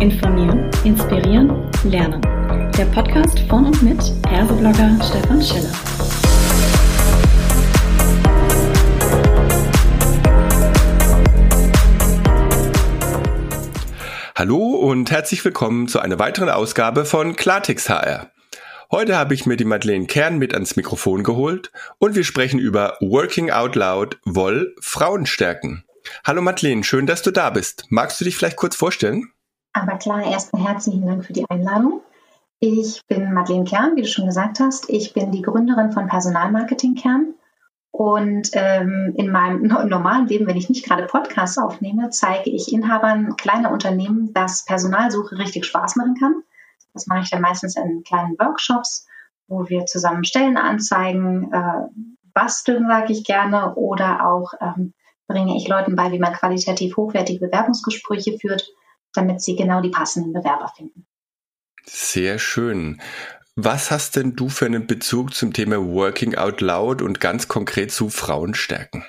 Informieren, inspirieren, lernen. Der Podcast von und mit Erbeblogger Stefan Schiller. Hallo und herzlich willkommen zu einer weiteren Ausgabe von Klartext HR. Heute habe ich mir die Madeleine Kern mit ans Mikrofon geholt und wir sprechen über Working Out Loud Woll Frauen stärken. Hallo Madeleine, schön, dass du da bist. Magst du dich vielleicht kurz vorstellen? Aber klar, erstmal herzlichen Dank für die Einladung. Ich bin Madeleine Kern, wie du schon gesagt hast. Ich bin die Gründerin von Personalmarketing Kern. Und ähm, in meinem normalen Leben, wenn ich nicht gerade Podcasts aufnehme, zeige ich Inhabern kleiner Unternehmen, dass Personalsuche richtig Spaß machen kann. Das mache ich dann meistens in kleinen Workshops, wo wir zusammen Stellen anzeigen, äh, basteln, sage ich gerne, oder auch ähm, bringe ich Leuten bei, wie man qualitativ hochwertige Bewerbungsgespräche führt, damit sie genau die passenden Bewerber finden. Sehr schön. Was hast denn du für einen Bezug zum Thema Working Out Loud und ganz konkret zu Frauenstärken?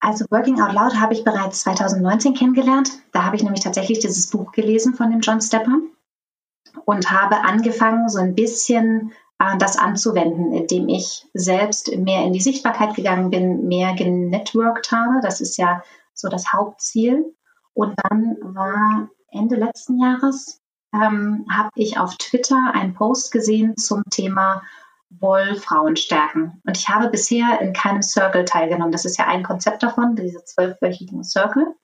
Also Working Out Loud habe ich bereits 2019 kennengelernt. Da habe ich nämlich tatsächlich dieses Buch gelesen von dem John Stepper und habe angefangen, so ein bisschen äh, das anzuwenden, indem ich selbst mehr in die Sichtbarkeit gegangen bin, mehr genetworked habe. Das ist ja so das Hauptziel. Und dann war Ende letzten Jahres, ähm, habe ich auf Twitter einen Post gesehen zum Thema Woll Frauen stärken. Und ich habe bisher in keinem Circle teilgenommen. Das ist ja ein Konzept davon, diese zwölfwöchigen Circle.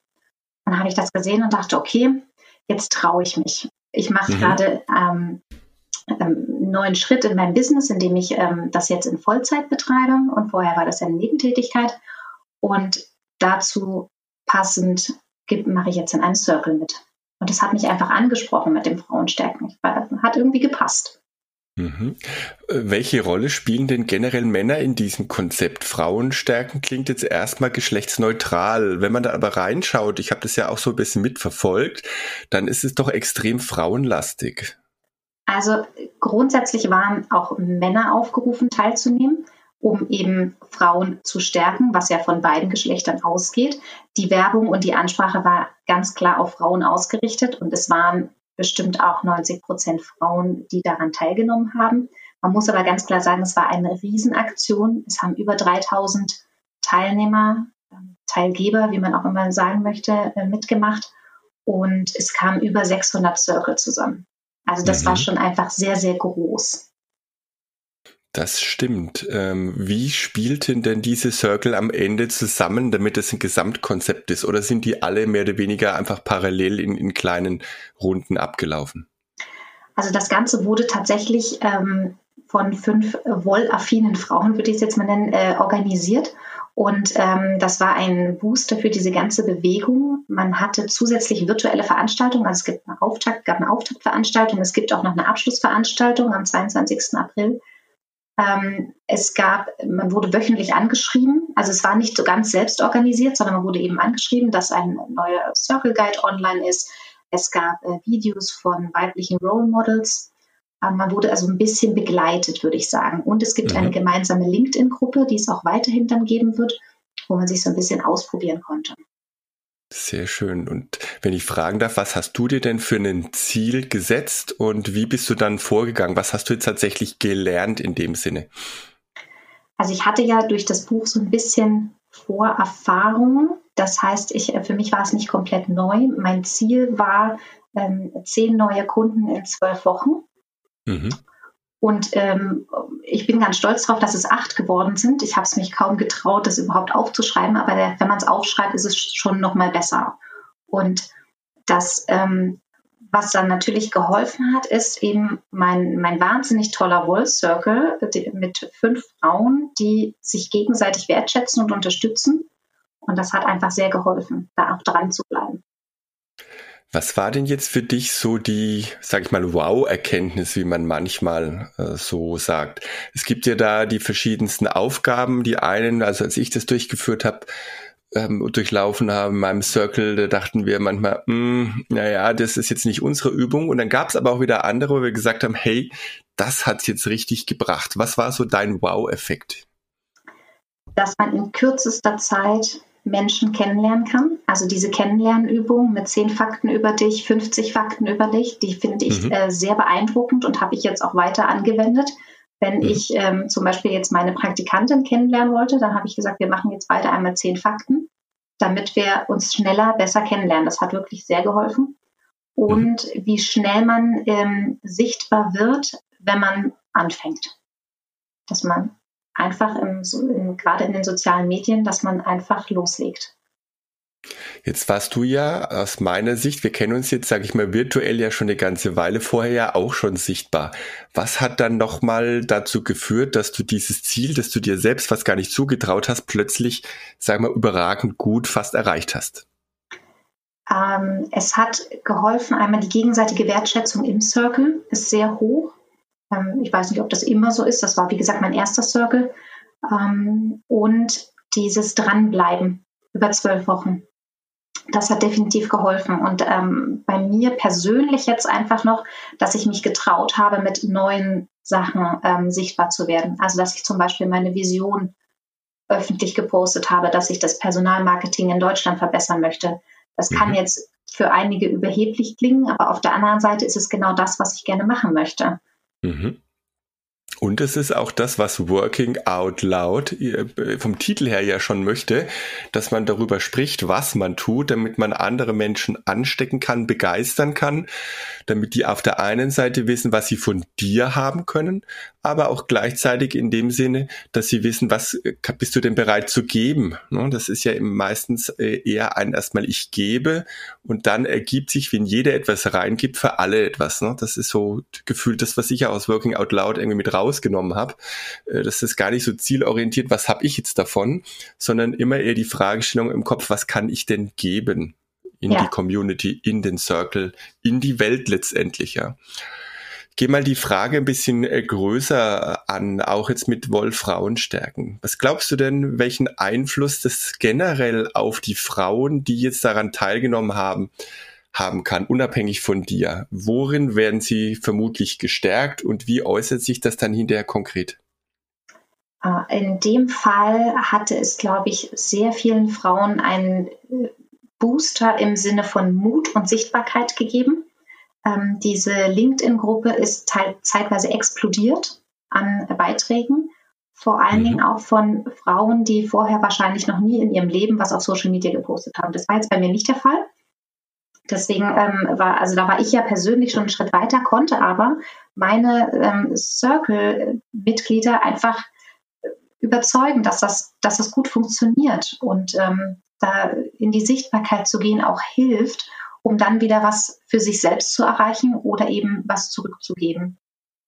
Dann habe ich das gesehen und dachte, okay, jetzt traue ich mich. Ich mache mhm. gerade ähm, einen neuen Schritt in meinem Business, indem ich ähm, das jetzt in Vollzeit betreibe. Und vorher war das ja eine Nebentätigkeit. Und dazu passend mache ich jetzt in einen Circle mit. Und das hat mich einfach angesprochen mit dem Frauenstärken. Hat irgendwie gepasst. Mhm. Äh, welche Rolle spielen denn generell Männer in diesem Konzept? Frauenstärken klingt jetzt erstmal geschlechtsneutral. Wenn man da aber reinschaut, ich habe das ja auch so ein bisschen mitverfolgt, dann ist es doch extrem frauenlastig. Also grundsätzlich waren auch Männer aufgerufen, teilzunehmen um eben Frauen zu stärken, was ja von beiden Geschlechtern ausgeht. Die Werbung und die Ansprache war ganz klar auf Frauen ausgerichtet und es waren bestimmt auch 90 Prozent Frauen, die daran teilgenommen haben. Man muss aber ganz klar sagen, es war eine Riesenaktion. Es haben über 3000 Teilnehmer, Teilgeber, wie man auch immer sagen möchte, äh, mitgemacht. Und es kamen über 600 Circle zusammen. Also das mhm. war schon einfach sehr, sehr groß. Das stimmt. Ähm, wie spielten denn diese Circle am Ende zusammen, damit es ein Gesamtkonzept ist? Oder sind die alle mehr oder weniger einfach parallel in, in kleinen Runden abgelaufen? Also das Ganze wurde tatsächlich ähm, von fünf wollaffinen Frauen, würde ich es jetzt mal nennen, äh, organisiert. Und ähm, das war ein Booster für diese ganze Bewegung. Man hatte zusätzlich virtuelle Veranstaltungen. Also es gibt eine Auftakt, gab eine Auftaktveranstaltung. Es gibt auch noch eine Abschlussveranstaltung am 22. April. Ähm, es gab, man wurde wöchentlich angeschrieben. Also es war nicht so ganz selbst organisiert, sondern man wurde eben angeschrieben, dass ein neuer Circle Guide online ist. Es gab äh, Videos von weiblichen Role Models. Ähm, man wurde also ein bisschen begleitet, würde ich sagen. Und es gibt mhm. eine gemeinsame LinkedIn-Gruppe, die es auch weiterhin dann geben wird, wo man sich so ein bisschen ausprobieren konnte. Sehr schön. Und wenn ich fragen darf, was hast du dir denn für ein Ziel gesetzt und wie bist du dann vorgegangen? Was hast du jetzt tatsächlich gelernt in dem Sinne? Also ich hatte ja durch das Buch so ein bisschen Vorerfahrung. Das heißt, ich, für mich war es nicht komplett neu. Mein Ziel war ähm, zehn neue Kunden in zwölf Wochen. Mhm. Und ähm, ich bin ganz stolz darauf, dass es acht geworden sind. Ich habe es mich kaum getraut, das überhaupt aufzuschreiben, aber der, wenn man es aufschreibt, ist es schon noch mal besser. Und das, ähm, was dann natürlich geholfen hat, ist eben mein, mein wahnsinnig toller Wall Circle mit fünf Frauen, die sich gegenseitig wertschätzen und unterstützen. Und das hat einfach sehr geholfen, da auch dran zu bleiben. Was war denn jetzt für dich so die, sag ich mal, Wow-Erkenntnis, wie man manchmal äh, so sagt? Es gibt ja da die verschiedensten Aufgaben. Die einen, also als ich das durchgeführt habe, ähm, durchlaufen haben in meinem Circle, da dachten wir manchmal, hm, naja, das ist jetzt nicht unsere Übung. Und dann gab es aber auch wieder andere, wo wir gesagt haben, hey, das hat's jetzt richtig gebracht. Was war so dein Wow-Effekt? Dass man in kürzester Zeit Menschen kennenlernen kann. Also diese Kennenlernübung mit zehn Fakten über dich, 50 Fakten über dich, die finde ich mhm. äh, sehr beeindruckend und habe ich jetzt auch weiter angewendet. Wenn mhm. ich ähm, zum Beispiel jetzt meine Praktikantin kennenlernen wollte, dann habe ich gesagt, wir machen jetzt beide einmal zehn Fakten, damit wir uns schneller, besser kennenlernen. Das hat wirklich sehr geholfen. Und mhm. wie schnell man ähm, sichtbar wird, wenn man anfängt. Dass man einfach im, in, gerade in den sozialen Medien, dass man einfach loslegt. Jetzt warst du ja aus meiner Sicht, wir kennen uns jetzt, sage ich mal, virtuell ja schon eine ganze Weile vorher ja auch schon sichtbar. Was hat dann nochmal dazu geführt, dass du dieses Ziel, das du dir selbst fast gar nicht zugetraut hast, plötzlich, sag mal, überragend gut fast erreicht hast? Ähm, es hat geholfen, einmal die gegenseitige Wertschätzung im Circle ist sehr hoch. Ähm, ich weiß nicht, ob das immer so ist. Das war, wie gesagt, mein erster Circle. Ähm, und dieses Dranbleiben über zwölf Wochen das hat definitiv geholfen. Und ähm, bei mir persönlich jetzt einfach noch, dass ich mich getraut habe, mit neuen Sachen ähm, sichtbar zu werden. Also dass ich zum Beispiel meine Vision öffentlich gepostet habe, dass ich das Personalmarketing in Deutschland verbessern möchte. Das mhm. kann jetzt für einige überheblich klingen, aber auf der anderen Seite ist es genau das, was ich gerne machen möchte. Mhm. Und es ist auch das, was Working Out Loud äh, vom Titel her ja schon möchte, dass man darüber spricht, was man tut, damit man andere Menschen anstecken kann, begeistern kann, damit die auf der einen Seite wissen, was sie von dir haben können, aber auch gleichzeitig in dem Sinne, dass sie wissen, was äh, bist du denn bereit zu geben. Ne, das ist ja meistens äh, eher ein erstmal ich gebe und dann ergibt sich, wenn jeder etwas reingibt, für alle etwas. Ne. Das ist so gefühlt das, was ich ja aus Working Out Loud irgendwie mit raus rausgenommen habe. Äh, das ist gar nicht so zielorientiert, was habe ich jetzt davon, sondern immer eher die Fragestellung im Kopf, was kann ich denn geben in ja. die Community, in den Circle, in die Welt letztendlich, ja. Geh mal die Frage ein bisschen äh, größer an, auch jetzt mit Woll-Frauenstärken. Was glaubst du denn, welchen Einfluss das generell auf die Frauen, die jetzt daran teilgenommen haben, haben kann, unabhängig von dir. Worin werden sie vermutlich gestärkt und wie äußert sich das dann hinterher konkret? Ah, in dem Fall hatte es, glaube ich, sehr vielen Frauen einen äh, Booster im Sinne von Mut und Sichtbarkeit gegeben. Ähm, diese LinkedIn-Gruppe ist zeitweise explodiert an Beiträgen, vor allen mhm. Dingen auch von Frauen, die vorher wahrscheinlich noch nie in ihrem Leben was auf Social Media gepostet haben. Das war jetzt bei mir nicht der Fall. Deswegen ähm, war, also da war ich ja persönlich schon einen Schritt weiter, konnte aber meine ähm, Circle-Mitglieder einfach überzeugen, dass das, dass das gut funktioniert und ähm, da in die Sichtbarkeit zu gehen auch hilft, um dann wieder was für sich selbst zu erreichen oder eben was zurückzugeben.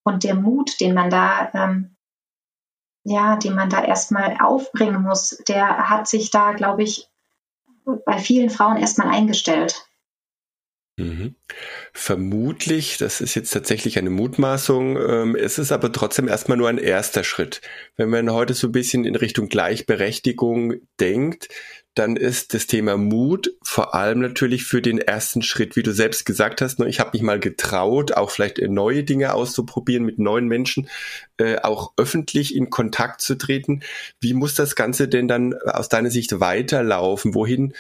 Und der Mut, den man da, ähm, ja, den man da erstmal aufbringen muss, der hat sich da, glaube ich, bei vielen Frauen erstmal eingestellt. Mhm. Vermutlich, das ist jetzt tatsächlich eine Mutmaßung, ähm, es ist aber trotzdem erstmal nur ein erster Schritt. Wenn man heute so ein bisschen in Richtung Gleichberechtigung denkt, dann ist das Thema Mut vor allem natürlich für den ersten Schritt, wie du selbst gesagt hast, ne, ich habe mich mal getraut, auch vielleicht neue Dinge auszuprobieren, mit neuen Menschen äh, auch öffentlich in Kontakt zu treten. Wie muss das Ganze denn dann aus deiner Sicht weiterlaufen? Wohin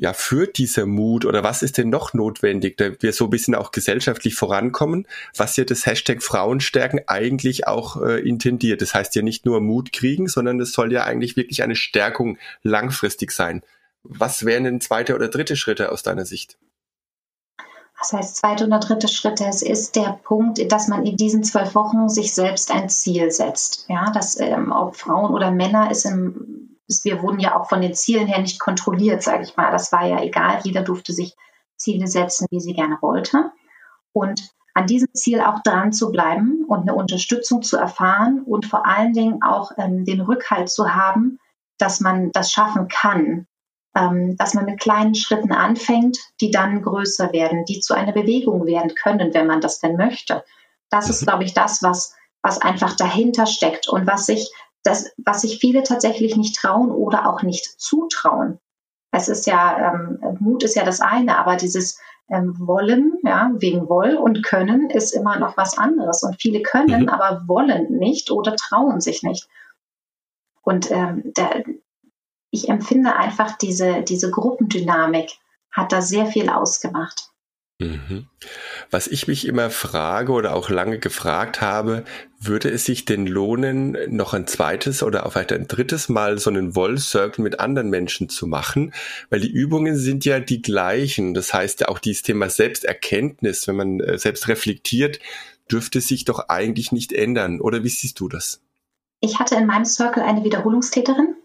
ja, führt dieser Mut oder was ist denn noch notwendig, da wir so ein bisschen auch gesellschaftlich vorankommen, was ja das Hashtag Frauenstärken eigentlich auch äh, intendiert. Das heißt ja nicht nur Mut kriegen, sondern es soll ja eigentlich wirklich eine Stärkung langfristig sein. Was wären denn zweite oder dritte Schritte aus deiner Sicht? Was heißt zweite oder dritte Schritte? Es ist der Punkt, dass man in diesen zwölf Wochen sich selbst ein Ziel setzt. Ja, dass ähm, ob Frauen oder Männer ist im wir wurden ja auch von den Zielen her nicht kontrolliert, sage ich mal. Das war ja egal. Jeder durfte sich Ziele setzen, wie sie gerne wollte. Und an diesem Ziel auch dran zu bleiben und eine Unterstützung zu erfahren und vor allen Dingen auch ähm, den Rückhalt zu haben, dass man das schaffen kann, ähm, dass man mit kleinen Schritten anfängt, die dann größer werden, die zu einer Bewegung werden können, wenn man das denn möchte. Das ist, mhm. glaube ich, das, was, was einfach dahinter steckt und was sich das, was sich viele tatsächlich nicht trauen oder auch nicht zutrauen. Es ist ja, ähm, Mut ist ja das eine, aber dieses ähm, Wollen, ja, wegen Woll und Können ist immer noch was anderes. Und viele können, mhm. aber wollen nicht oder trauen sich nicht. Und ähm, der, ich empfinde einfach diese, diese Gruppendynamik hat da sehr viel ausgemacht. Mhm. Was ich mich immer frage oder auch lange gefragt habe, würde es sich denn lohnen, noch ein zweites oder auch vielleicht ein drittes Mal so einen Woll-Circle mit anderen Menschen zu machen? Weil die Übungen sind ja die gleichen. Das heißt ja auch dieses Thema Selbsterkenntnis, wenn man äh, selbst reflektiert, dürfte sich doch eigentlich nicht ändern. Oder wie siehst du das? Ich hatte in meinem Circle eine Wiederholungstäterin,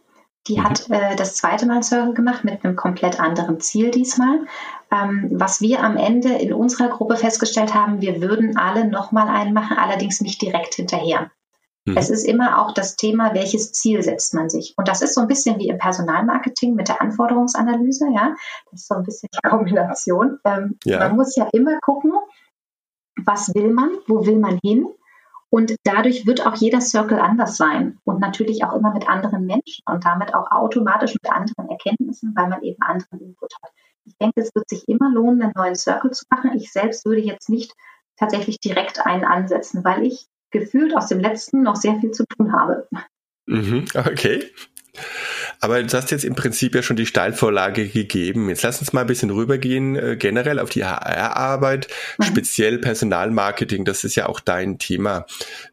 die mhm. hat äh, das zweite Mal Circle gemacht mit einem komplett anderen Ziel diesmal. Ähm, was wir am Ende in unserer Gruppe festgestellt haben, wir würden alle nochmal einen machen, allerdings nicht direkt hinterher. Mhm. Es ist immer auch das Thema, welches Ziel setzt man sich. Und das ist so ein bisschen wie im Personalmarketing mit der Anforderungsanalyse, ja. Das ist so ein bisschen die Kombination. Ähm, ja. Man muss ja immer gucken, was will man, wo will man hin und dadurch wird auch jeder Circle anders sein und natürlich auch immer mit anderen Menschen und damit auch automatisch mit anderen Erkenntnissen, weil man eben anderen Input hat. Ich denke, es wird sich immer lohnen, einen neuen Circle zu machen. Ich selbst würde jetzt nicht tatsächlich direkt einen ansetzen, weil ich gefühlt aus dem letzten noch sehr viel zu tun habe. Mhm, okay. Aber du hast jetzt im Prinzip ja schon die Steilvorlage gegeben. Jetzt lass uns mal ein bisschen rübergehen, äh, generell auf die HR-Arbeit, mhm. speziell Personalmarketing. Das ist ja auch dein Thema.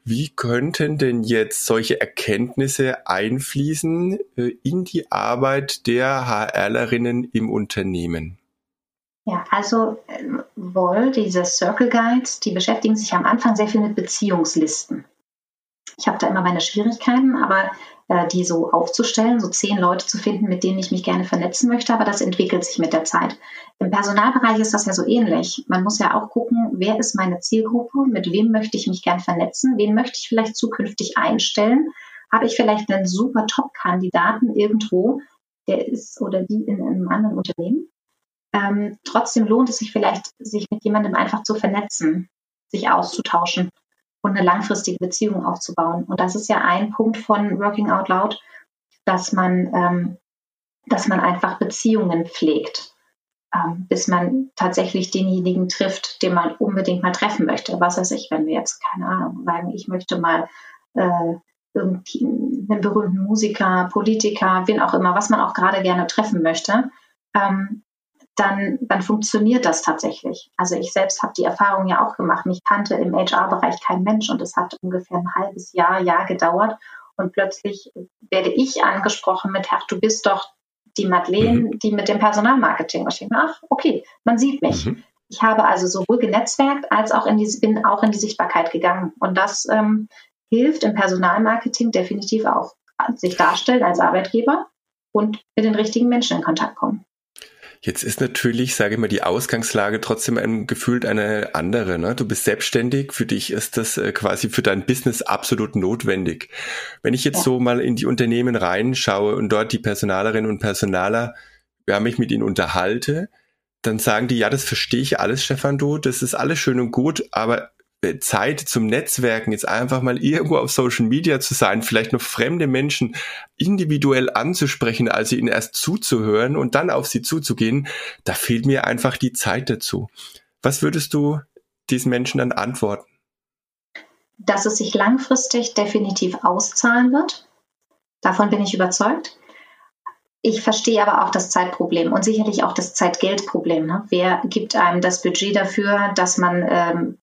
Wie könnten denn jetzt solche Erkenntnisse einfließen äh, in die Arbeit der HRlerinnen im Unternehmen? Ja, also äh, Woll, diese Circle Guides, die beschäftigen sich am Anfang sehr viel mit Beziehungslisten. Ich habe da immer meine Schwierigkeiten, aber äh, die so aufzustellen, so zehn Leute zu finden, mit denen ich mich gerne vernetzen möchte, aber das entwickelt sich mit der Zeit. Im Personalbereich ist das ja so ähnlich. Man muss ja auch gucken, wer ist meine Zielgruppe, mit wem möchte ich mich gerne vernetzen, wen möchte ich vielleicht zukünftig einstellen, habe ich vielleicht einen super Top-Kandidaten irgendwo, der ist oder die in einem anderen Unternehmen. Ähm, trotzdem lohnt es sich vielleicht, sich mit jemandem einfach zu vernetzen, sich auszutauschen und eine langfristige Beziehung aufzubauen. Und das ist ja ein Punkt von Working Out Loud, dass man, ähm, dass man einfach Beziehungen pflegt, ähm, bis man tatsächlich denjenigen trifft, den man unbedingt mal treffen möchte. Was weiß ich, wenn wir jetzt, keine Ahnung, sagen, ich möchte mal äh, irgendwie einen berühmten Musiker, Politiker, wen auch immer, was man auch gerade gerne treffen möchte, ähm, dann, dann funktioniert das tatsächlich. Also ich selbst habe die Erfahrung ja auch gemacht. Mich kannte im HR-Bereich kein Mensch und es hat ungefähr ein halbes Jahr, Jahr gedauert. Und plötzlich werde ich angesprochen mit, ach, du bist doch die Madeleine, mhm. die mit dem Personalmarketing. Und ich denke, ach, okay, man sieht mich. Mhm. Ich habe also sowohl genetzwerkt als auch in die, bin auch in die Sichtbarkeit gegangen. Und das ähm, hilft im Personalmarketing definitiv auch. Sich darstellen als Arbeitgeber und mit den richtigen Menschen in Kontakt kommen. Jetzt ist natürlich, sage ich mal, die Ausgangslage trotzdem ein, gefühlt eine andere. Ne? Du bist selbstständig, für dich ist das äh, quasi für dein Business absolut notwendig. Wenn ich jetzt ja. so mal in die Unternehmen reinschaue und dort die Personalerinnen und Personaler, ja, mich mit ihnen unterhalte, dann sagen die, ja, das verstehe ich alles, Stefan, du, das ist alles schön und gut, aber Zeit zum Netzwerken, jetzt einfach mal irgendwo auf Social Media zu sein, vielleicht noch fremde Menschen individuell anzusprechen, also ihnen erst zuzuhören und dann auf sie zuzugehen, da fehlt mir einfach die Zeit dazu. Was würdest du diesen Menschen dann antworten? Dass es sich langfristig definitiv auszahlen wird. Davon bin ich überzeugt. Ich verstehe aber auch das Zeitproblem und sicherlich auch das Zeitgeldproblem. Ne? Wer gibt einem das Budget dafür, dass man ähm,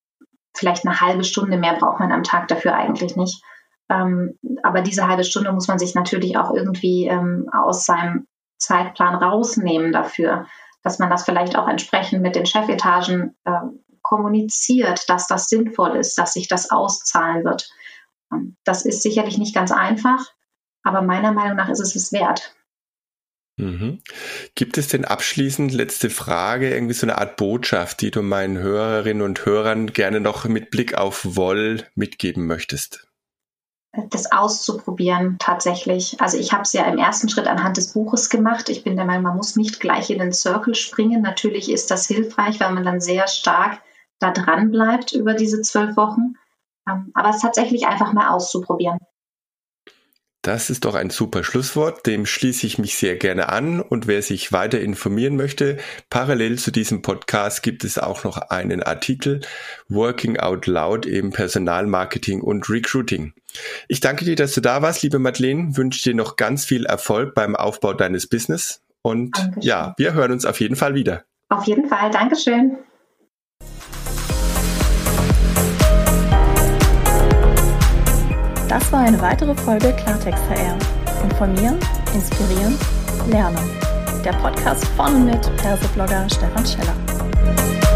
vielleicht eine halbe Stunde mehr braucht man am Tag dafür eigentlich nicht. Ähm, aber diese halbe Stunde muss man sich natürlich auch irgendwie ähm, aus seinem Zeitplan rausnehmen dafür, dass man das vielleicht auch entsprechend mit den Chefetagen äh, kommuniziert, dass das sinnvoll ist, dass sich das auszahlen wird. Ähm, das ist sicherlich nicht ganz einfach, aber meiner Meinung nach ist es es wert. Mhm. Gibt es denn abschließend, letzte Frage, irgendwie so eine Art Botschaft, die du meinen Hörerinnen und Hörern gerne noch mit Blick auf Woll mitgeben möchtest? Das auszuprobieren tatsächlich. Also ich habe es ja im ersten Schritt anhand des Buches gemacht. Ich bin der Meinung, man muss nicht gleich in den Circle springen. Natürlich ist das hilfreich, weil man dann sehr stark da dran bleibt über diese zwölf Wochen. Ähm, aber es tatsächlich einfach mal auszuprobieren. Das ist doch ein super Schlusswort, dem schließe ich mich sehr gerne an und wer sich weiter informieren möchte, parallel zu diesem Podcast gibt es auch noch einen Artikel Working Out Loud im Personalmarketing und Recruiting. Ich danke dir, dass du da warst, liebe Madeleine, wünsche dir noch ganz viel Erfolg beim Aufbau deines Business und Dankeschön. ja, wir hören uns auf jeden Fall wieder. Auf jeden Fall, Dankeschön. Das war eine weitere Folge Klartext HR. Informieren, inspirieren, lernen. Der Podcast von und mit Perseblogger Stefan Scheller.